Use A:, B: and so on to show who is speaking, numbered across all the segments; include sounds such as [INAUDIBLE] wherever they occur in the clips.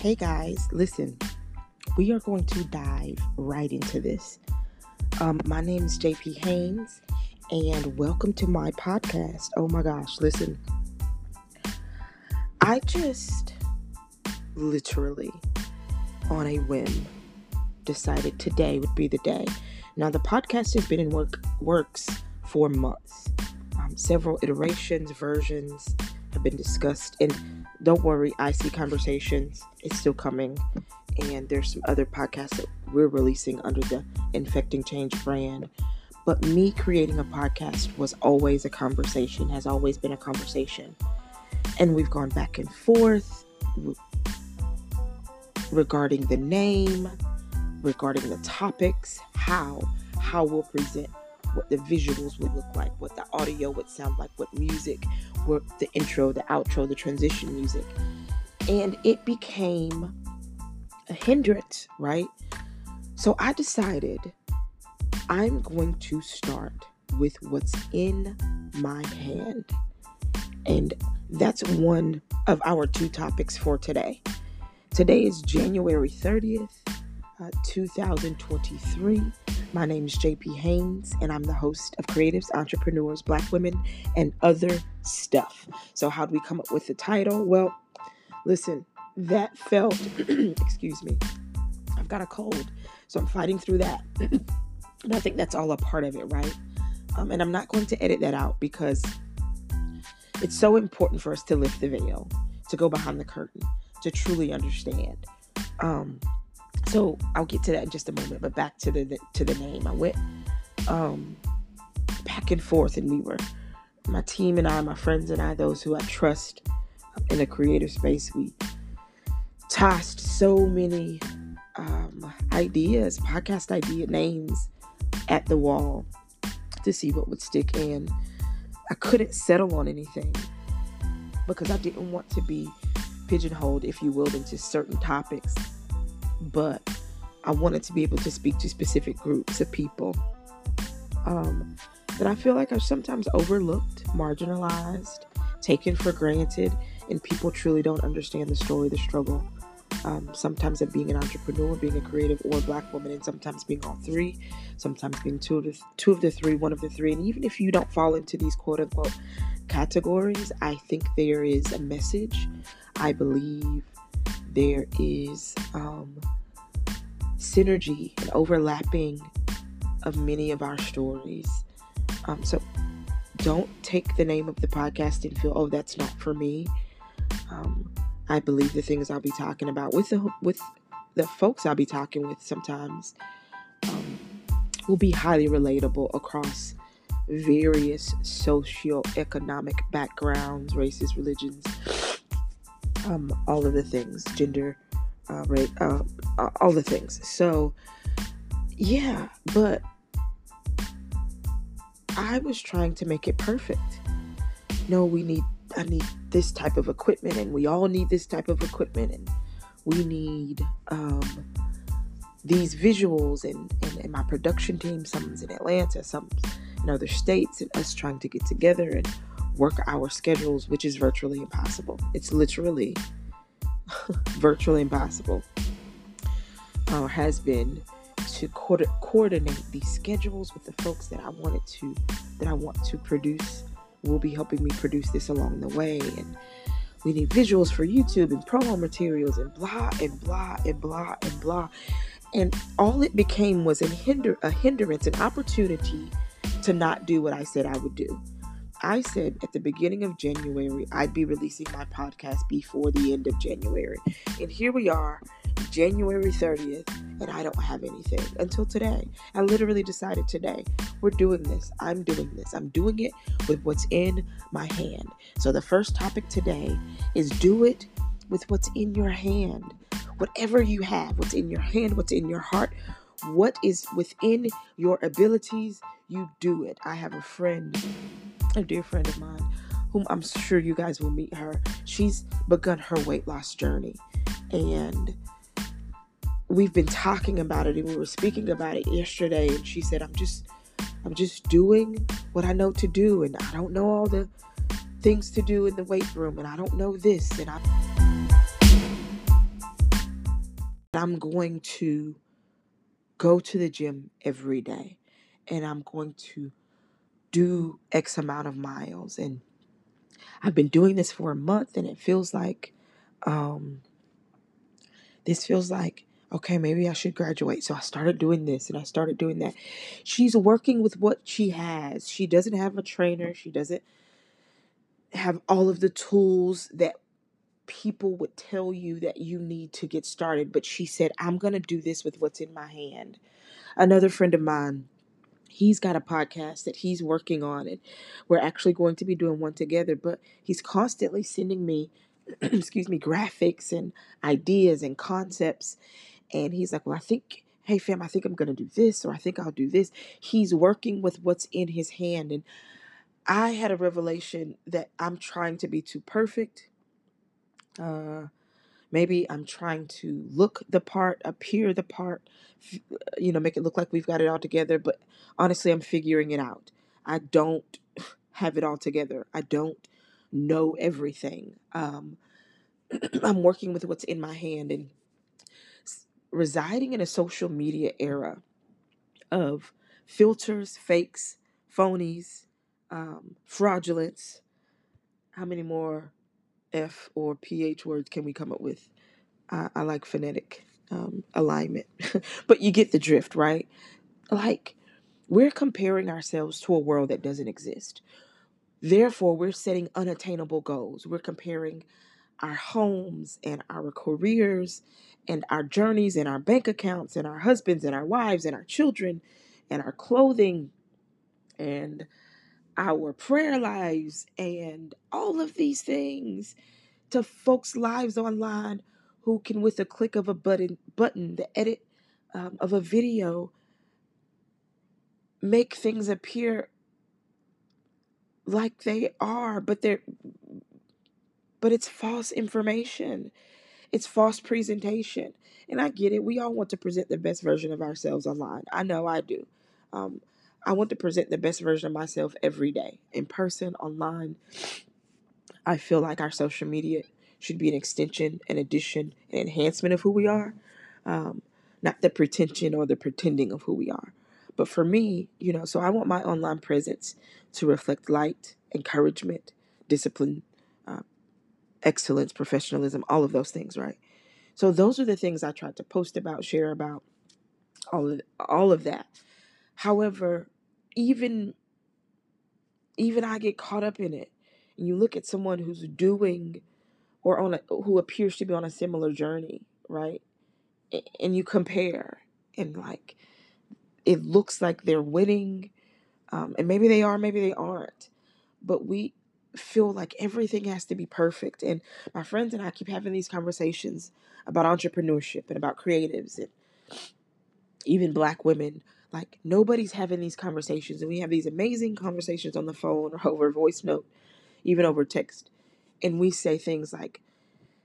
A: Hey guys, listen, we are going to dive right into this. Um, my name is JP Haynes, and welcome to my podcast. Oh my gosh, listen, I just literally on a whim decided today would be the day. Now, the podcast has been in work works for months. Um, several iterations, versions have been discussed, and don't worry, I see conversations. It's still coming. And there's some other podcasts that we're releasing under the Infecting Change brand. But me creating a podcast was always a conversation, has always been a conversation. And we've gone back and forth regarding the name, regarding the topics, how, how we'll present what the visuals would look like, what the audio would sound like, what music, what the intro, the outro, the transition music. And it became a hindrance, right? So I decided I'm going to start with what's in my hand. And that's one of our two topics for today. Today is January 30th, uh, 2023. My name is JP Haynes, and I'm the host of Creatives, Entrepreneurs, Black Women, and Other Stuff. So, how do we come up with the title? Well, listen, that felt, [CLEARS THROAT] excuse me, I've got a cold, so I'm fighting through that. [CLEARS THROAT] and I think that's all a part of it, right? Um, and I'm not going to edit that out because it's so important for us to lift the veil, to go behind the curtain, to truly understand. Um, so I'll get to that in just a moment. But back to the, the to the name, I went um, back and forth, and we were my team and I, my friends and I, those who I trust in the creative space. We tossed so many um, ideas, podcast idea names at the wall to see what would stick. And I couldn't settle on anything because I didn't want to be pigeonholed, if you will, into certain topics but I wanted to be able to speak to specific groups of people um, that I feel like are sometimes overlooked, marginalized, taken for granted, and people truly don't understand the story, the struggle. Um, sometimes of being an entrepreneur, being a creative, or a black woman, and sometimes being all three, sometimes being two of the two of the three, one of the three. And even if you don't fall into these quote unquote categories, I think there is a message. I believe there is um, synergy and overlapping of many of our stories. Um, so don't take the name of the podcast and feel, oh, that's not for me. Um, I believe the things I'll be talking about with the with the folks I'll be talking with sometimes um, will be highly relatable across various socio-economic backgrounds, races, religions, um, all of the things, gender, uh, uh, uh, all the things. So, yeah, but I was trying to make it perfect. No, we need, I need this type of equipment, and we all need this type of equipment, and we need um, these visuals, and, and, and my production team, someone's in Atlanta, some in other states, and us trying to get together and work our schedules, which is virtually impossible. It's literally [LAUGHS] virtually impossible, uh, has been to co- coordinate these schedules with the folks that I wanted to, that I want to produce. Will be helping me produce this along the way, and we need visuals for YouTube and promo materials and blah and blah and blah and blah. And all it became was a hinder a hindrance, an opportunity to not do what I said I would do. I said at the beginning of January, I'd be releasing my podcast before the end of January. And here we are, January 30th, and I don't have anything until today. I literally decided today, we're doing this. I'm doing this. I'm doing it with what's in my hand. So the first topic today is do it with what's in your hand. Whatever you have, what's in your hand, what's in your heart, what is within your abilities, you do it. I have a friend a dear friend of mine, whom I'm sure you guys will meet her. She's begun her weight loss journey. And we've been talking about it and we were speaking about it yesterday. And she said, I'm just I'm just doing what I know to do. And I don't know all the things to do in the weight room. And I don't know this. And I I'm going to go to the gym every day. And I'm going to do X amount of miles. And I've been doing this for a month and it feels like, um, this feels like, okay, maybe I should graduate. So I started doing this and I started doing that. She's working with what she has. She doesn't have a trainer. She doesn't have all of the tools that people would tell you that you need to get started. But she said, I'm going to do this with what's in my hand. Another friend of mine, he's got a podcast that he's working on, and we're actually going to be doing one together. But he's constantly sending me, [CLEARS THROAT] excuse me, graphics and ideas and concepts. And he's like, Well, I think. Hey fam, I think I'm gonna do this, or I think I'll do this. He's working with what's in his hand, and I had a revelation that I'm trying to be too perfect. Uh, maybe I'm trying to look the part, appear the part, you know, make it look like we've got it all together. But honestly, I'm figuring it out. I don't [SIGHS] have it all together. I don't know everything. Um, [CLEARS THROAT] I'm working with what's in my hand and residing in a social media era of filters, fakes, phonies, um, fraudulence. How many more F or PH words can we come up with? I, I like phonetic um, alignment, [LAUGHS] but you get the drift, right? Like, we're comparing ourselves to a world that doesn't exist. Therefore, we're setting unattainable goals. We're comparing our homes and our careers and our journeys and our bank accounts and our husbands and our wives and our children and our clothing and our prayer lives and all of these things to folks' lives online who can, with a click of a button, button, the edit um, of a video, make things appear like they are, but they're but it's false information. It's false presentation. And I get it. We all want to present the best version of ourselves online. I know I do. Um, I want to present the best version of myself every day, in person, online. I feel like our social media should be an extension, an addition, an enhancement of who we are, um, not the pretension or the pretending of who we are. But for me, you know, so I want my online presence to reflect light, encouragement, discipline, uh, excellence, professionalism, all of those things, right? So those are the things I tried to post about, share about, all of all of that. However, even even I get caught up in it. And you look at someone who's doing or on a who appears to be on a similar journey, right? And you compare and like it looks like they're winning, um, and maybe they are, maybe they aren't. But we feel like everything has to be perfect. And my friends and I keep having these conversations about entrepreneurship and about creatives and even black women. Like nobody's having these conversations, and we have these amazing conversations on the phone or over voice note, even over text. And we say things like,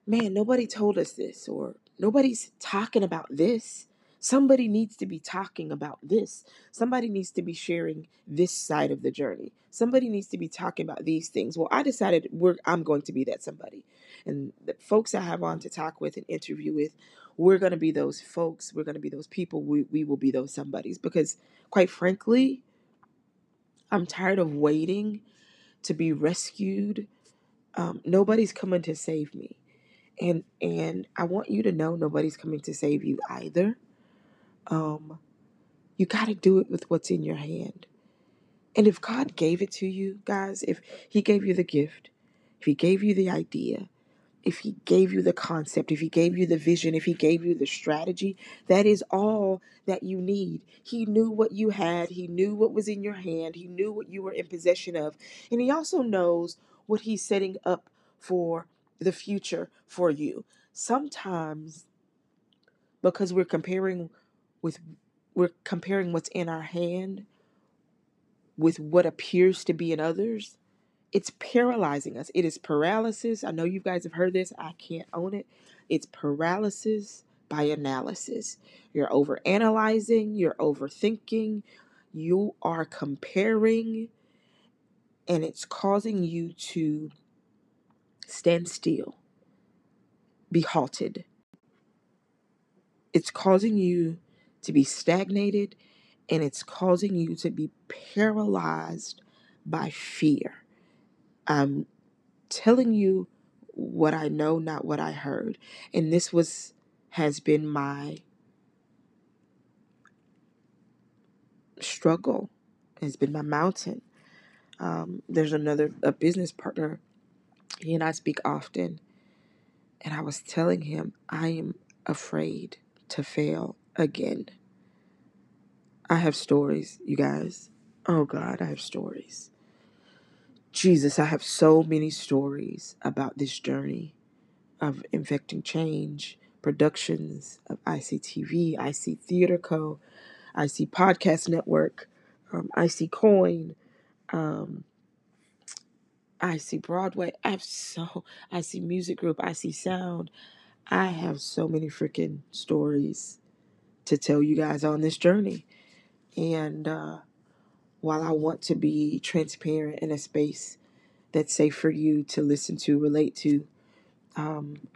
A: man, nobody told us this, or nobody's talking about this. Somebody needs to be talking about this. Somebody needs to be sharing this side of the journey. Somebody needs to be talking about these things. Well, I decided I'm going to be that somebody. And the folks I have on to talk with and interview with, we're going to be those folks. We're going to be those people. We, we will be those somebodies. Because quite frankly, I'm tired of waiting to be rescued. Um, nobody's coming to save me and and I want you to know nobody's coming to save you either. Um, you got to do it with what's in your hand. And if God gave it to you, guys, if He gave you the gift, if He gave you the idea, if He gave you the concept, if He gave you the vision, if He gave you the strategy, that is all that you need. He knew what you had, He knew what was in your hand, He knew what you were in possession of, and He also knows what He's setting up for the future for you. Sometimes because we're comparing with we're comparing what's in our hand with what appears to be in others it's paralyzing us. It is paralysis. I know you guys have heard this. I can't own it. It's paralysis by analysis. You're over analyzing you're overthinking. You are comparing and it's causing you to stand still be halted. It's causing you to be stagnated and it's causing you to be paralyzed by fear. I'm telling you what I know, not what I heard. And this was has been my struggle, has been my mountain. Um, there's another a business partner. He and I speak often, and I was telling him I am afraid to fail again. I have stories, you guys. Oh God, I have stories. Jesus, I have so many stories about this journey of infecting change, productions of ICTV, IC Theater Co., IC Podcast Network, um, IC Coin, um, IC Broadway. I have so, IC Music Group, IC Sound. I have so many freaking stories to tell you guys on this journey. And uh, while I want to be transparent in a space that's safe for you to listen to, relate to, um,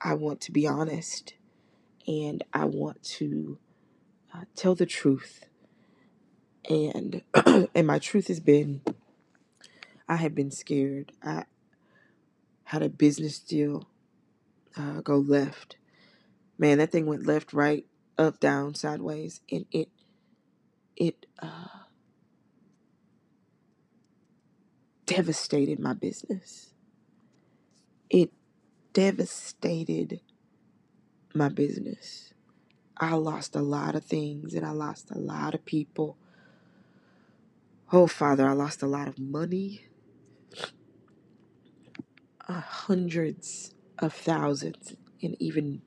A: I want to be honest and I want to uh, tell the truth. And [CLEARS THROAT] and my truth has been I have been scared. I had a business deal uh, go left. Man, that thing went left, right, up, down, sideways, and it it uh, devastated my business. It devastated my business. I lost a lot of things and I lost a lot of people. Oh, Father, I lost a lot of money, uh, hundreds of thousands, and even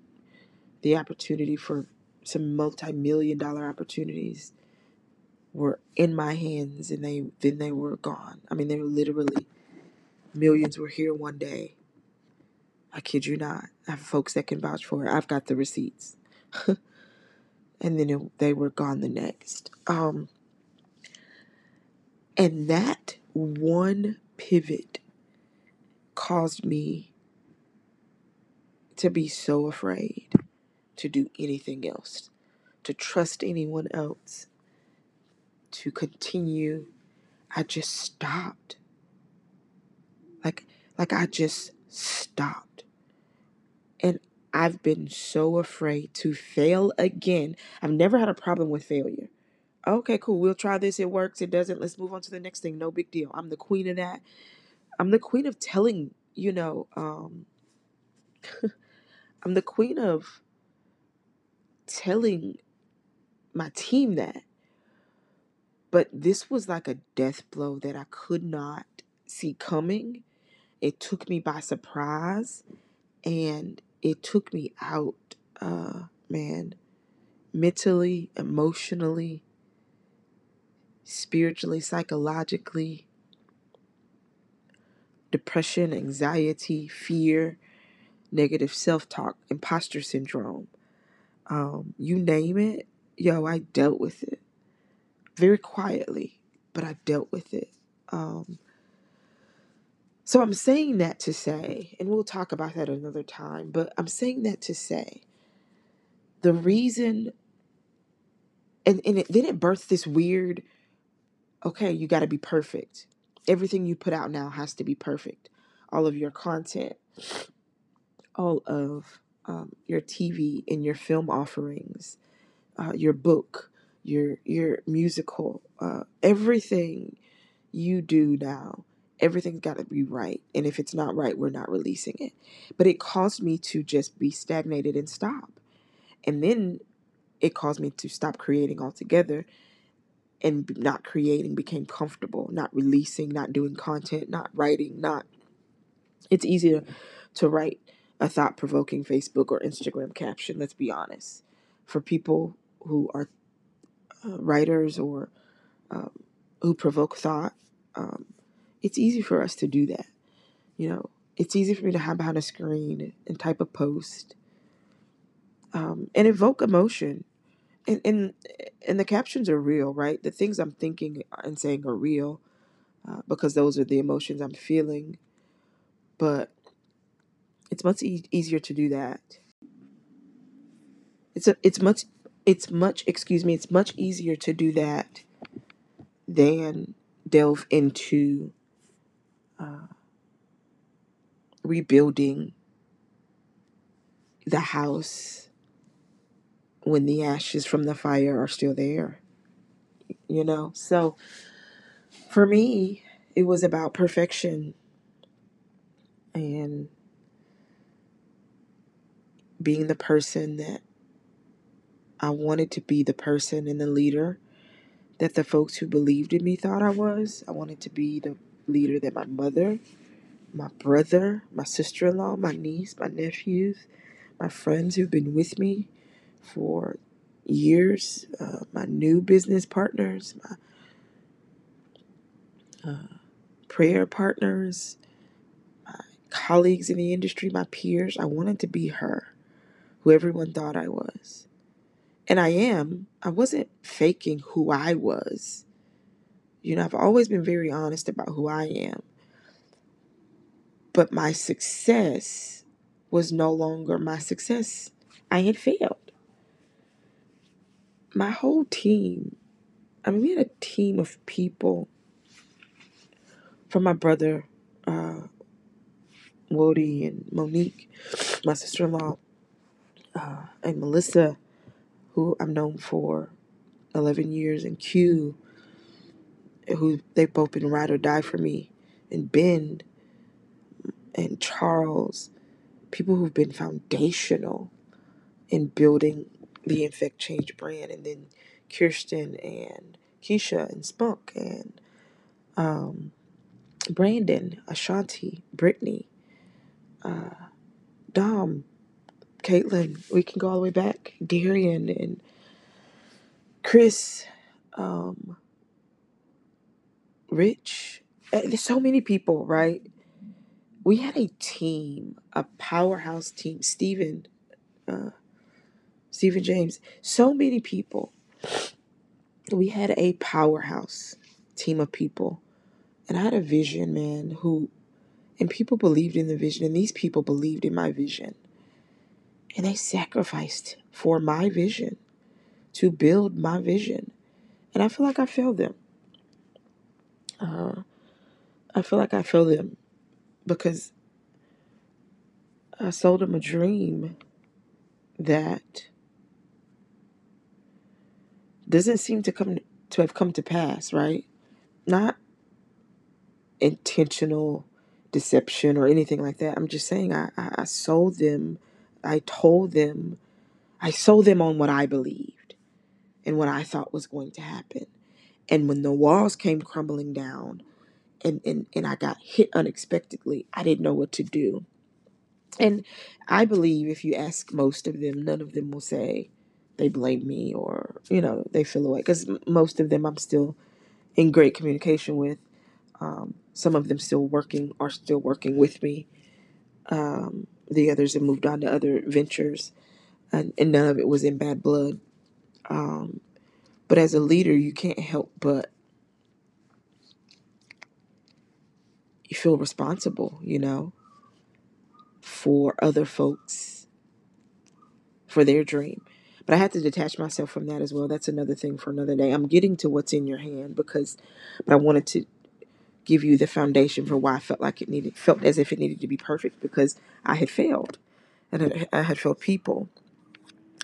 A: the opportunity for some multi-million dollar opportunities were in my hands and they then they were gone. I mean, they were literally millions were here one day. I kid you not. I have folks that can vouch for it. I've got the receipts. [LAUGHS] and then it, they were gone the next. Um, and that one pivot caused me to be so afraid to do anything else, to trust anyone else, to continue. I just stopped. Like like I just stopped. And I've been so afraid to fail again. I've never had a problem with failure. Okay, cool. We'll try this. It works. It doesn't. Let's move on to the next thing. No big deal. I'm the queen of that. I'm the queen of telling, you know, um [LAUGHS] I'm the queen of telling my team that. But this was like a death blow that I could not see coming. It took me by surprise and it took me out, uh, man, mentally, emotionally, spiritually, psychologically. Depression, anxiety, fear, negative self talk, imposter syndrome. Um, you name it, yo, I dealt with it very quietly, but I dealt with it. Um, so I'm saying that to say, and we'll talk about that another time, but I'm saying that to say the reason, and, and it, then it birthed this weird, okay, you got to be perfect. Everything you put out now has to be perfect. All of your content, all of um, your TV and your film offerings, uh, your book, your your musical, uh, everything you do now, everything's got to be right. And if it's not right, we're not releasing it. But it caused me to just be stagnated and stop. And then it caused me to stop creating altogether and not creating became comfortable, not releasing, not doing content, not writing, not it's easier to write a thought provoking Facebook or Instagram caption, let's be honest. For people who are uh, writers or um, who provoke thought, um, it's easy for us to do that. You know, it's easy for me to hide behind a screen and type a post um, and evoke emotion. And, and and the captions are real, right? The things I'm thinking and saying are real uh, because those are the emotions I'm feeling. But it's much e- easier to do that It's a it's much it's much excuse me, it's much easier to do that than delve into uh, rebuilding the house when the ashes from the fire are still there, you know? So for me, it was about perfection and being the person that I wanted to be the person and the leader that the folks who believed in me thought I was. I wanted to be the leader that my mother, my brother, my sister in law, my niece, my nephews, my friends who've been with me for years, uh, my new business partners, my uh, prayer partners, my colleagues in the industry, my peers. I wanted to be her, who everyone thought I was. And I am. I wasn't faking who I was. You know, I've always been very honest about who I am. But my success was no longer my success. I had failed. My whole team, I mean, we had a team of people from my brother, uh, Wody and Monique, my sister in law, uh, and Melissa, who I've known for 11 years, and Q, who they've both been ride or die for me, and Ben and Charles, people who've been foundational in building the Infect Change brand, and then Kirsten and Keisha and Spunk and um, Brandon, Ashanti, Brittany, uh, Dom, Caitlin. We can go all the way back. Darian and Chris, um, Rich. Uh, There's so many people, right? We had a team, a powerhouse team. Stephen, uh, Stephen James. So many people. We had a powerhouse team of people. And I had a vision, man, who, and people believed in the vision, and these people believed in my vision. And they sacrificed for my vision to build my vision. And I feel like I failed them. Uh, I feel like I failed them because I sold them a dream that doesn't seem to come to have come to pass, right? Not intentional deception or anything like that. I'm just saying I, I, I sold them, I told them, I sold them on what I believed and what I thought was going to happen. And when the walls came crumbling down and, and, and I got hit unexpectedly, I didn't know what to do. And I believe if you ask most of them, none of them will say they blame me or, you know, they feel away. Because most of them I'm still in great communication with. Um, some of them still working are still working with me. Um, the others have moved on to other ventures, and, and none of it was in bad blood. Um, but as a leader, you can't help but you feel responsible, you know, for other folks, for their dream. But I had to detach myself from that as well. That's another thing for another day. I'm getting to what's in your hand because, but I wanted to give you the foundation for why I felt like it needed, felt as if it needed to be perfect because I had failed and I had failed people.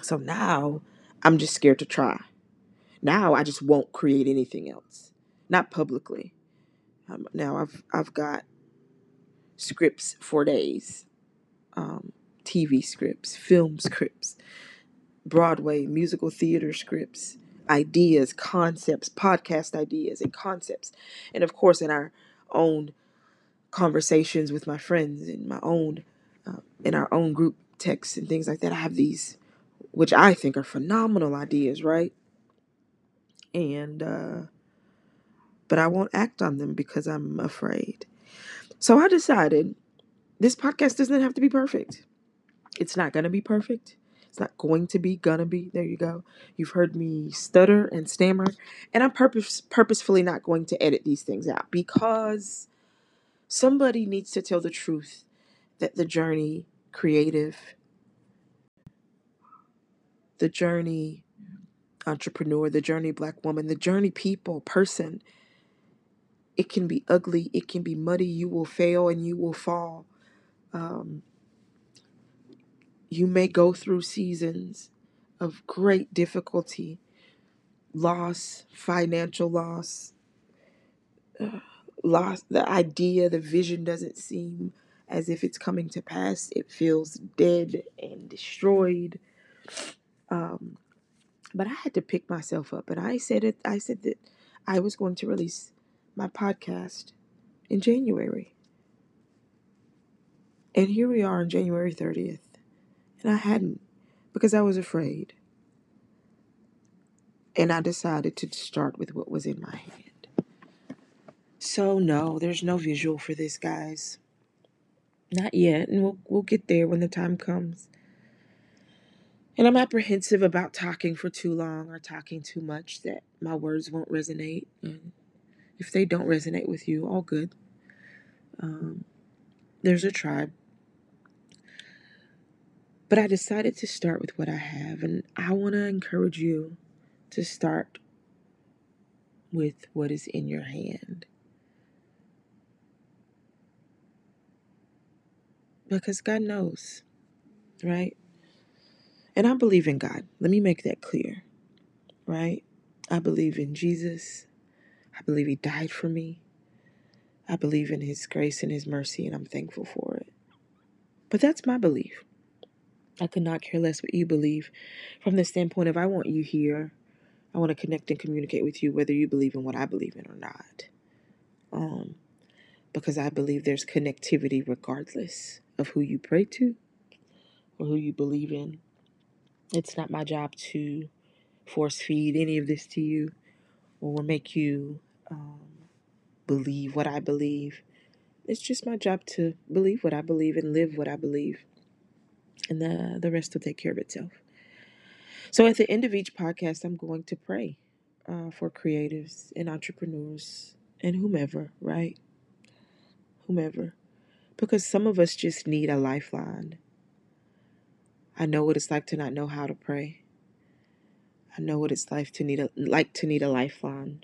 A: So now I'm just scared to try. Now I just won't create anything else, not publicly. Um, now I've I've got scripts for days, um, TV scripts, film scripts, Broadway musical theater scripts, ideas, concepts, podcast ideas, and concepts, and of course in our own conversations with my friends in my own uh, in our own group texts and things like that. I have these, which I think are phenomenal ideas, right? And uh, but I won't act on them because I'm afraid. So I decided this podcast doesn't have to be perfect. It's not gonna be perfect. It's not going to be gonna be. There you go. You've heard me stutter and stammer, and I'm purpose purposefully not going to edit these things out because somebody needs to tell the truth that the journey creative the journey entrepreneur, the journey black woman, the journey people, person. It can be ugly, it can be muddy. You will fail and you will fall. Um, you may go through seasons of great difficulty, loss, financial loss, uh, loss. The idea, the vision doesn't seem as if it's coming to pass. It feels dead and destroyed. Um, but I had to pick myself up, and I said it. I said that I was going to release my podcast in January, and here we are on January thirtieth, and I hadn't because I was afraid, and I decided to start with what was in my hand. So no, there's no visual for this, guys. Not yet, and we'll we'll get there when the time comes. And I'm apprehensive about talking for too long or talking too much that my words won't resonate. And if they don't resonate with you, all good. Um, there's a tribe. But I decided to start with what I have, and I want to encourage you to start with what is in your hand. Because God knows, right? And I believe in God. Let me make that clear, right? I believe in Jesus. I believe He died for me. I believe in His grace and His mercy, and I'm thankful for it. But that's my belief. I could not care less what you believe from the standpoint of I want you here. I want to connect and communicate with you whether you believe in what I believe in or not. Um, because I believe there's connectivity regardless of who you pray to or who you believe in. It's not my job to force feed any of this to you or make you um, believe what I believe. It's just my job to believe what I believe and live what I believe. And the, the rest will take care of itself. So at the end of each podcast, I'm going to pray uh, for creatives and entrepreneurs and whomever, right? Whomever. Because some of us just need a lifeline. I know what it's like to not know how to pray. I know what it's like to need a like to need a lifeline.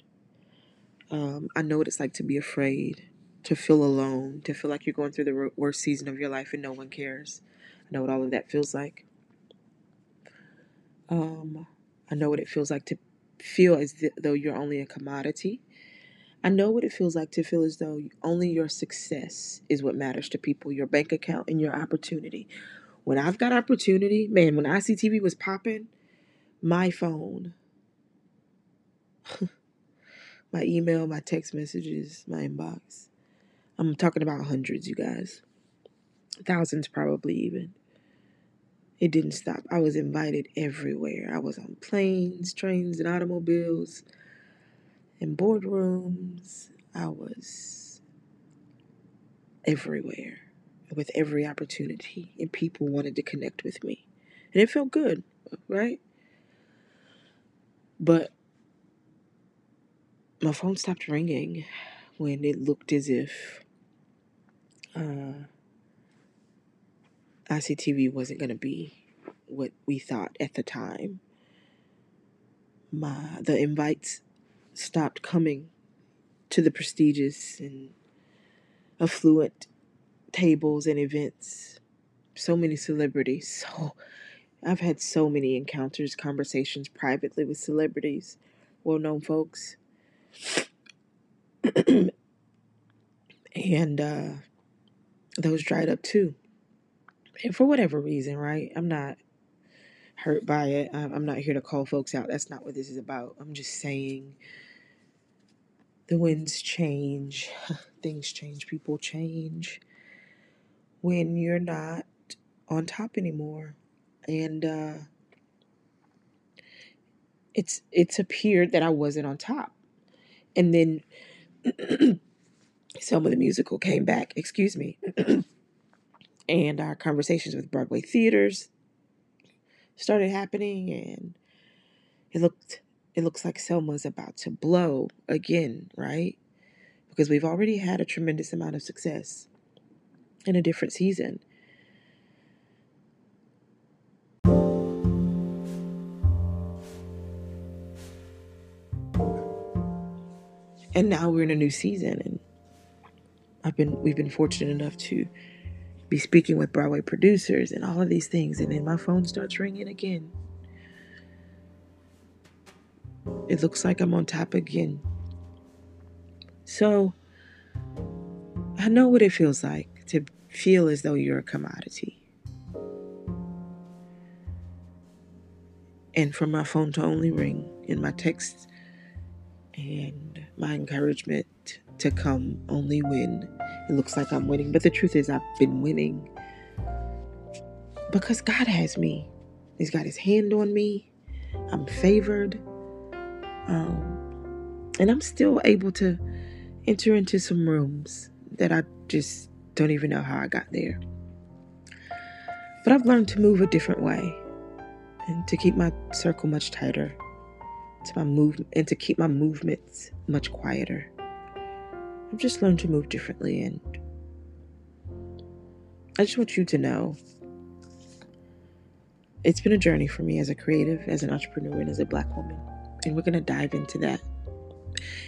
A: Um, I know what it's like to be afraid, to feel alone, to feel like you're going through the worst season of your life and no one cares. I know what all of that feels like. Um, I know what it feels like to feel as though you're only a commodity. I know what it feels like to feel as though only your success is what matters to people, your bank account and your opportunity. When I've got opportunity, man, when ICTV was popping, my phone, [LAUGHS] my email, my text messages, my inbox. I'm talking about hundreds, you guys. Thousands, probably even. It didn't stop. I was invited everywhere. I was on planes, trains, and automobiles, in boardrooms. I was everywhere with every opportunity, and people wanted to connect with me. And it felt good, right? But my phone stopped ringing when it looked as if uh, ICTV wasn't going to be what we thought at the time. My the invites stopped coming to the prestigious and affluent tables and events. So many celebrities. [LAUGHS] So I've had so many encounters, conversations privately with celebrities, well known folks. [CLEARS THROAT] and uh, those dried up too. And for whatever reason, right? I'm not hurt by it. I'm not here to call folks out. That's not what this is about. I'm just saying the winds change, [LAUGHS] things change, people change when you're not on top anymore. And uh, it's it's appeared that I wasn't on top. And then [CLEARS THROAT] some of the musical came back, excuse me. [CLEARS THROAT] and our conversations with Broadway theaters started happening and it looked it looks like Selma's about to blow again, right? Because we've already had a tremendous amount of success in a different season. And now we're in a new season and I've been we've been fortunate enough to be speaking with Broadway producers and all of these things and then my phone starts ringing again. It looks like I'm on top again. So I know what it feels like to feel as though you're a commodity. And for my phone to only ring and my texts and my encouragement to come only when it looks like I'm winning. But the truth is, I've been winning because God has me. He's got his hand on me. I'm favored. Um, and I'm still able to enter into some rooms that I just don't even know how I got there. But I've learned to move a different way and to keep my circle much tighter, to my move and to keep my movements much quieter. I've just learned to move differently and I just want you to know it's been a journey for me as a creative, as an entrepreneur, and as a black woman. And we're going to dive into that.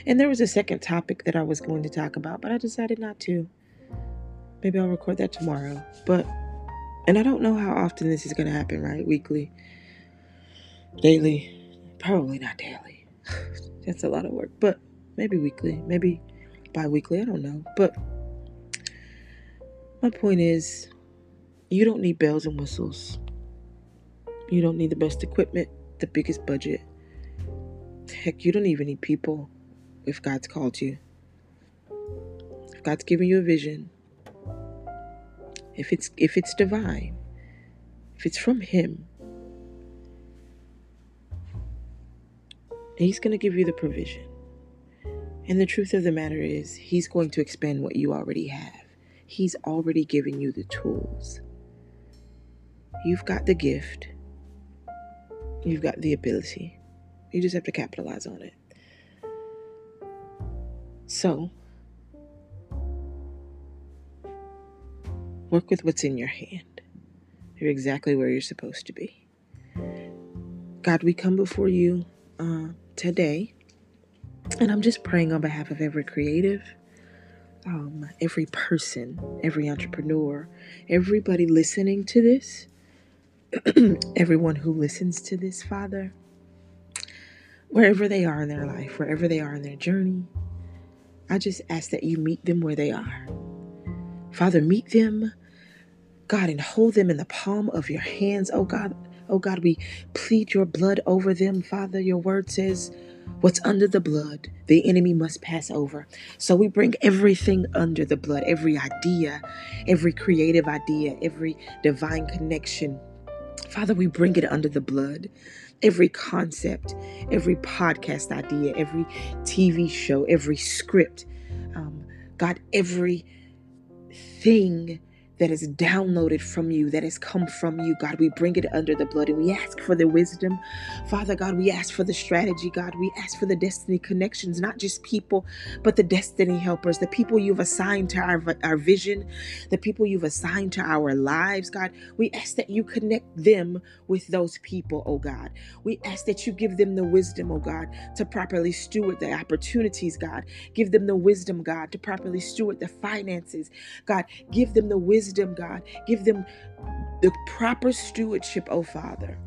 A: And there was a second topic that I was going to talk about, but I decided not to. Maybe I'll record that tomorrow. But, and I don't know how often this is going to happen, right? Weekly, daily, probably not daily. [LAUGHS] That's a lot of work, but maybe weekly, maybe bi weekly. I don't know. But my point is, you don't need bells and whistles. You don't need the best equipment, the biggest budget. Heck, you don't even need people if God's called you. If God's given you a vision, if it's if it's divine, if it's from him, he's going to give you the provision. And the truth of the matter is, he's going to expand what you already have. He's already given you the tools. You've got the gift. You've got the ability. You just have to capitalize on it. So, work with what's in your hand. You're exactly where you're supposed to be. God, we come before you uh, today, and I'm just praying on behalf of every creative, um, every person, every entrepreneur, everybody listening to this, [CLEARS THROAT] everyone who listens to this, Father wherever they are in their life, wherever they are in their journey. I just ask that you meet them where they are. Father, meet them, God, and hold them in the palm of your hands. Oh God, oh God, we plead your blood over them. Father, your word says, What's under the blood, the enemy must pass over. So we bring everything under the blood, every idea, every creative idea, every divine connection. Father, we bring it under the blood every concept, every podcast idea, every TV show, every script, um, God, every thing that is downloaded from you, that has come from you. God, we bring it under the blood and we ask for the wisdom. Father God, we ask for the strategy. God, we ask for the destiny connections, not just people, but the destiny helpers, the people you've assigned to our, our vision, the people you've assigned to our lives. God, we ask that you connect them with those people, oh God. We ask that you give them the wisdom, oh God, to properly steward the opportunities, God. Give them the wisdom, God, to properly steward the finances. God, give them the wisdom wisdom, God. Give them the proper stewardship, oh Father.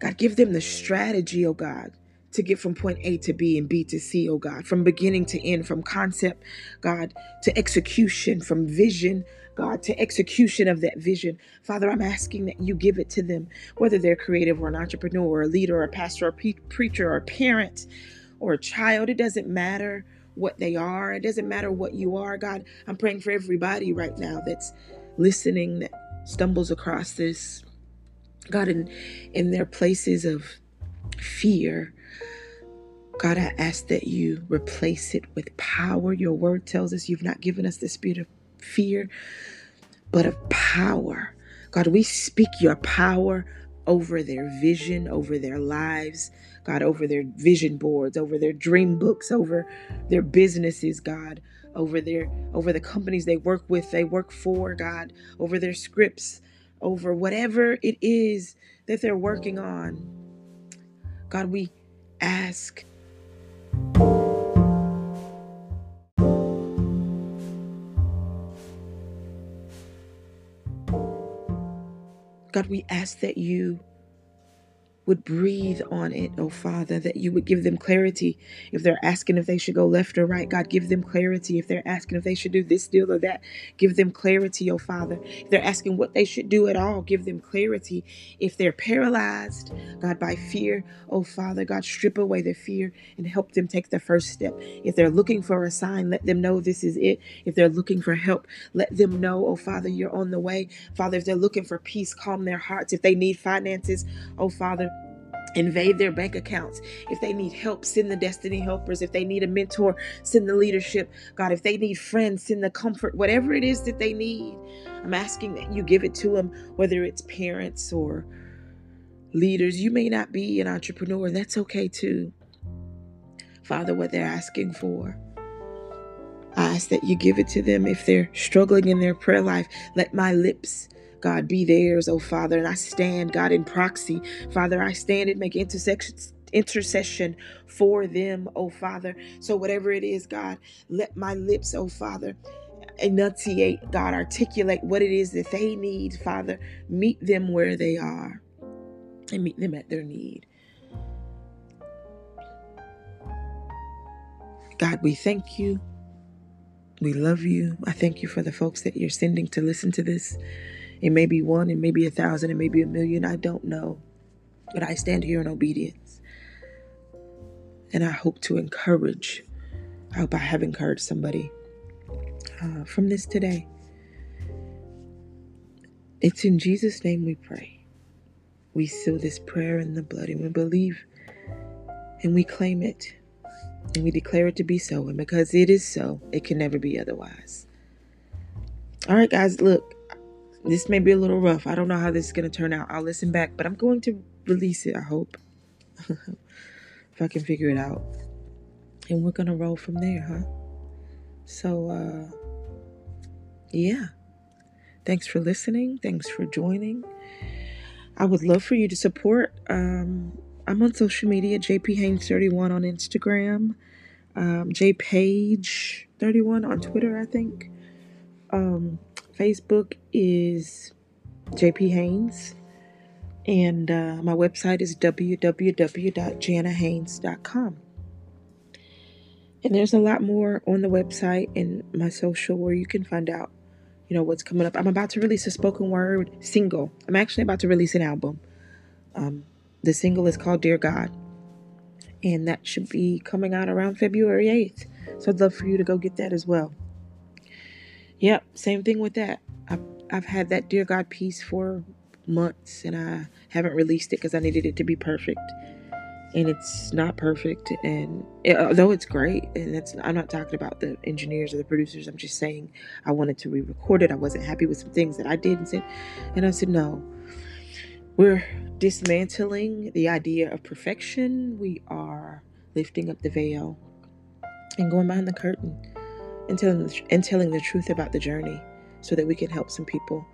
A: God, give them the strategy, oh God, to get from point A to B and B to C, oh God, from beginning to end, from concept, God, to execution, from vision, God, to execution of that vision. Father, I'm asking that you give it to them, whether they're creative or an entrepreneur or a leader or a pastor or a pre- preacher or a parent or a child. It doesn't matter what they are. It doesn't matter what you are, God. I'm praying for everybody right now that's listening, that stumbles across this. God, in, in their places of fear, God, I ask that you replace it with power. Your word tells us you've not given us the spirit of fear, but of power. God, we speak your power over their vision, over their lives, God, over their vision boards, over their dream books, over their businesses, God, over their over the companies they work with, they work for, God, over their scripts, over whatever it is that they're working on. God, we ask God, we ask that you would breathe on it, oh Father, that you would give them clarity. If they're asking if they should go left or right, God, give them clarity. If they're asking if they should do this deal or that, give them clarity, oh Father. If they're asking what they should do at all, give them clarity. If they're paralyzed, God, by fear, oh Father, God, strip away the fear and help them take the first step. If they're looking for a sign, let them know this is it. If they're looking for help, let them know, oh Father, you're on the way. Father, if they're looking for peace, calm their hearts. If they need finances, oh Father, invade their bank accounts. If they need help, send the destiny helpers. If they need a mentor, send the leadership. God, if they need friends, send the comfort. Whatever it is that they need, I'm asking that you give it to them, whether it's parents or leaders. You may not be an entrepreneur, and that's okay too. Father, what they're asking for. I ask that you give it to them if they're struggling in their prayer life. Let my lips God, be theirs, oh Father. And I stand, God, in proxy. Father, I stand and make intersections intercession for them, oh Father. So whatever it is, God, let my lips, oh Father, enunciate, God, articulate what it is that they need, Father. Meet them where they are and meet them at their need. God, we thank you. We love you. I thank you for the folks that you're sending to listen to this. It may be one, it may be a thousand, it may be a million. I don't know. But I stand here in obedience. And I hope to encourage, I hope I have encouraged somebody uh, from this today. It's in Jesus' name we pray. We seal this prayer in the blood and we believe and we claim it and we declare it to be so. And because it is so, it can never be otherwise. All right, guys, look, this may be a little rough. I don't know how this is going to turn out. I'll listen back, but I'm going to release it, I hope. [LAUGHS] if I can figure it out. And we're going to roll from there, huh? So, uh, yeah. Thanks for listening. Thanks for joining. I would love for you to support. Um, I'm on social media, JP Haynes 31 on Instagram, um, JPage31 on Twitter, I think. Um, Facebook is JP Haynes, and uh, my website is www.janahaynes.com. And there's a lot more on the website and my social where you can find out, you know, what's coming up. I'm about to release a spoken word single. I'm actually about to release an album. Um, the single is called Dear God, and that should be coming out around February 8th. So I'd love for you to go get that as well. Yep, same thing with that. I've, I've had that Dear God piece for months and I haven't released it because I needed it to be perfect. And it's not perfect. And it, although it's great, and that's I'm not talking about the engineers or the producers, I'm just saying I wanted to re record it. I wasn't happy with some things that I did and said, and I said, no, we're dismantling the idea of perfection. We are lifting up the veil and going behind the curtain and telling the, and telling the truth about the journey so that we can help some people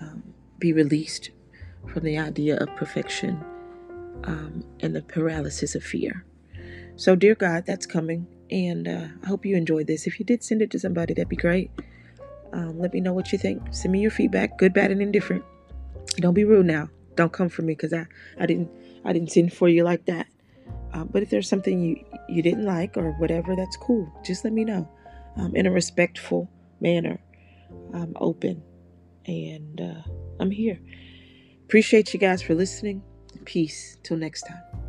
A: um, be released from the idea of perfection um, and the paralysis of fear. So, dear God, that's coming. And uh, I hope you enjoyed this. If you did send it to somebody, that'd be great. Um, let me know what you think. Send me your feedback, good, bad, and indifferent. Don't be rude now. Don't come for me because I, I didn't I didn't send for you like that. Uh, but if there's something you you didn't like or whatever, that's cool. Just let me know um, in a respectful manner. I'm open and uh, I'm here. Appreciate you guys for listening. Peace. Till next time.